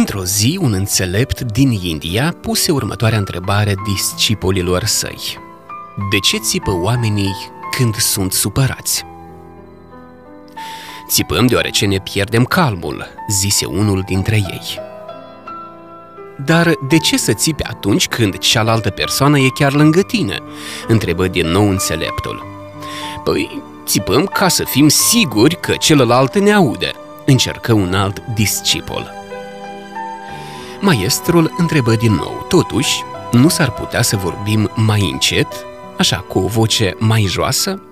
Într-o zi, un înțelept din India puse următoarea întrebare discipolilor săi. De ce țipă oamenii când sunt supărați? Țipăm deoarece ne pierdem calmul, zise unul dintre ei. Dar de ce să țipi atunci când cealaltă persoană e chiar lângă tine? întrebă din nou înțeleptul. Păi, țipăm ca să fim siguri că celălalt ne aude, încercă un alt discipol. Maestrul întrebă din nou, totuși, nu s-ar putea să vorbim mai încet, așa, cu o voce mai joasă?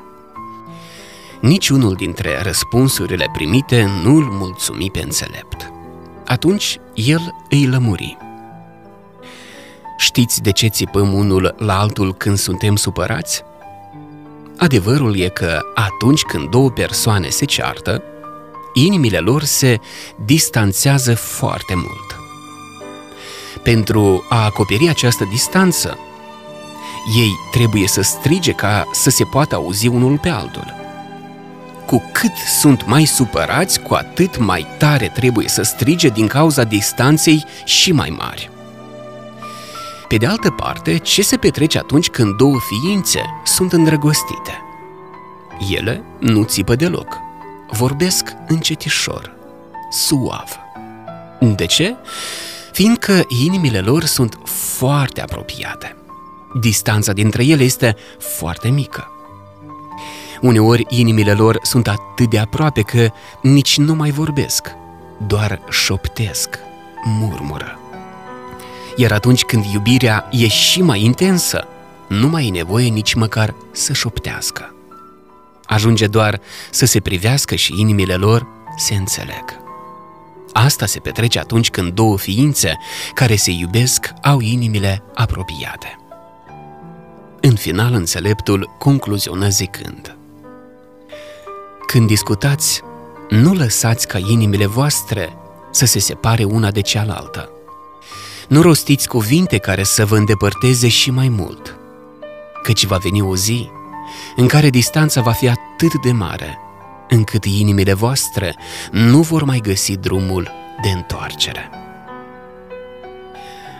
Niciunul dintre răspunsurile primite nu-l mulțumi pe înțelept. Atunci el îi lămuri. Știți de ce țipăm unul la altul când suntem supărați? Adevărul e că atunci când două persoane se ceartă, inimile lor se distanțează foarte mult. Pentru a acoperi această distanță, ei trebuie să strige ca să se poată auzi unul pe altul. Cu cât sunt mai supărați, cu atât mai tare trebuie să strige din cauza distanței și mai mari. Pe de altă parte, ce se petrece atunci când două ființe sunt îndrăgostite? Ele nu țipă deloc, vorbesc încetișor, suav. De ce? Fiindcă inimile lor sunt foarte apropiate. Distanța dintre ele este foarte mică. Uneori inimile lor sunt atât de aproape că nici nu mai vorbesc, doar șoptesc, murmură. Iar atunci când iubirea e și mai intensă, nu mai e nevoie nici măcar să șoptească. Ajunge doar să se privească și inimile lor se înțeleg. Asta se petrece atunci când două ființe care se iubesc au inimile apropiate. În final, înțeleptul concluzionă zicând Când discutați, nu lăsați ca inimile voastre să se separe una de cealaltă. Nu rostiți cuvinte care să vă îndepărteze și mai mult, căci va veni o zi în care distanța va fi atât de mare, încât inimile voastre nu vor mai găsi drumul de întoarcere.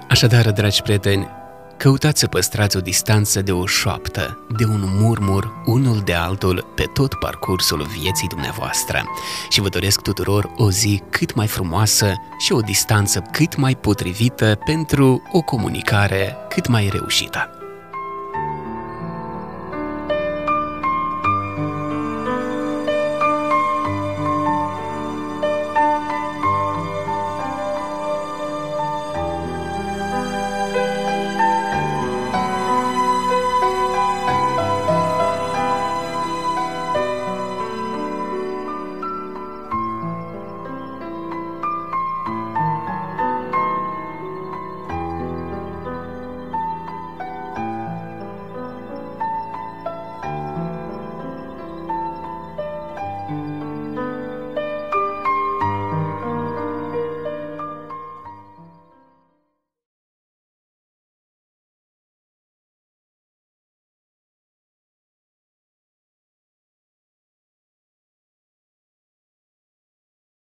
Așadar, dragi prieteni, căutați să păstrați o distanță de o șoaptă, de un murmur, unul de altul, pe tot parcursul vieții dumneavoastră. Și vă doresc tuturor o zi cât mai frumoasă și o distanță cât mai potrivită pentru o comunicare cât mai reușită.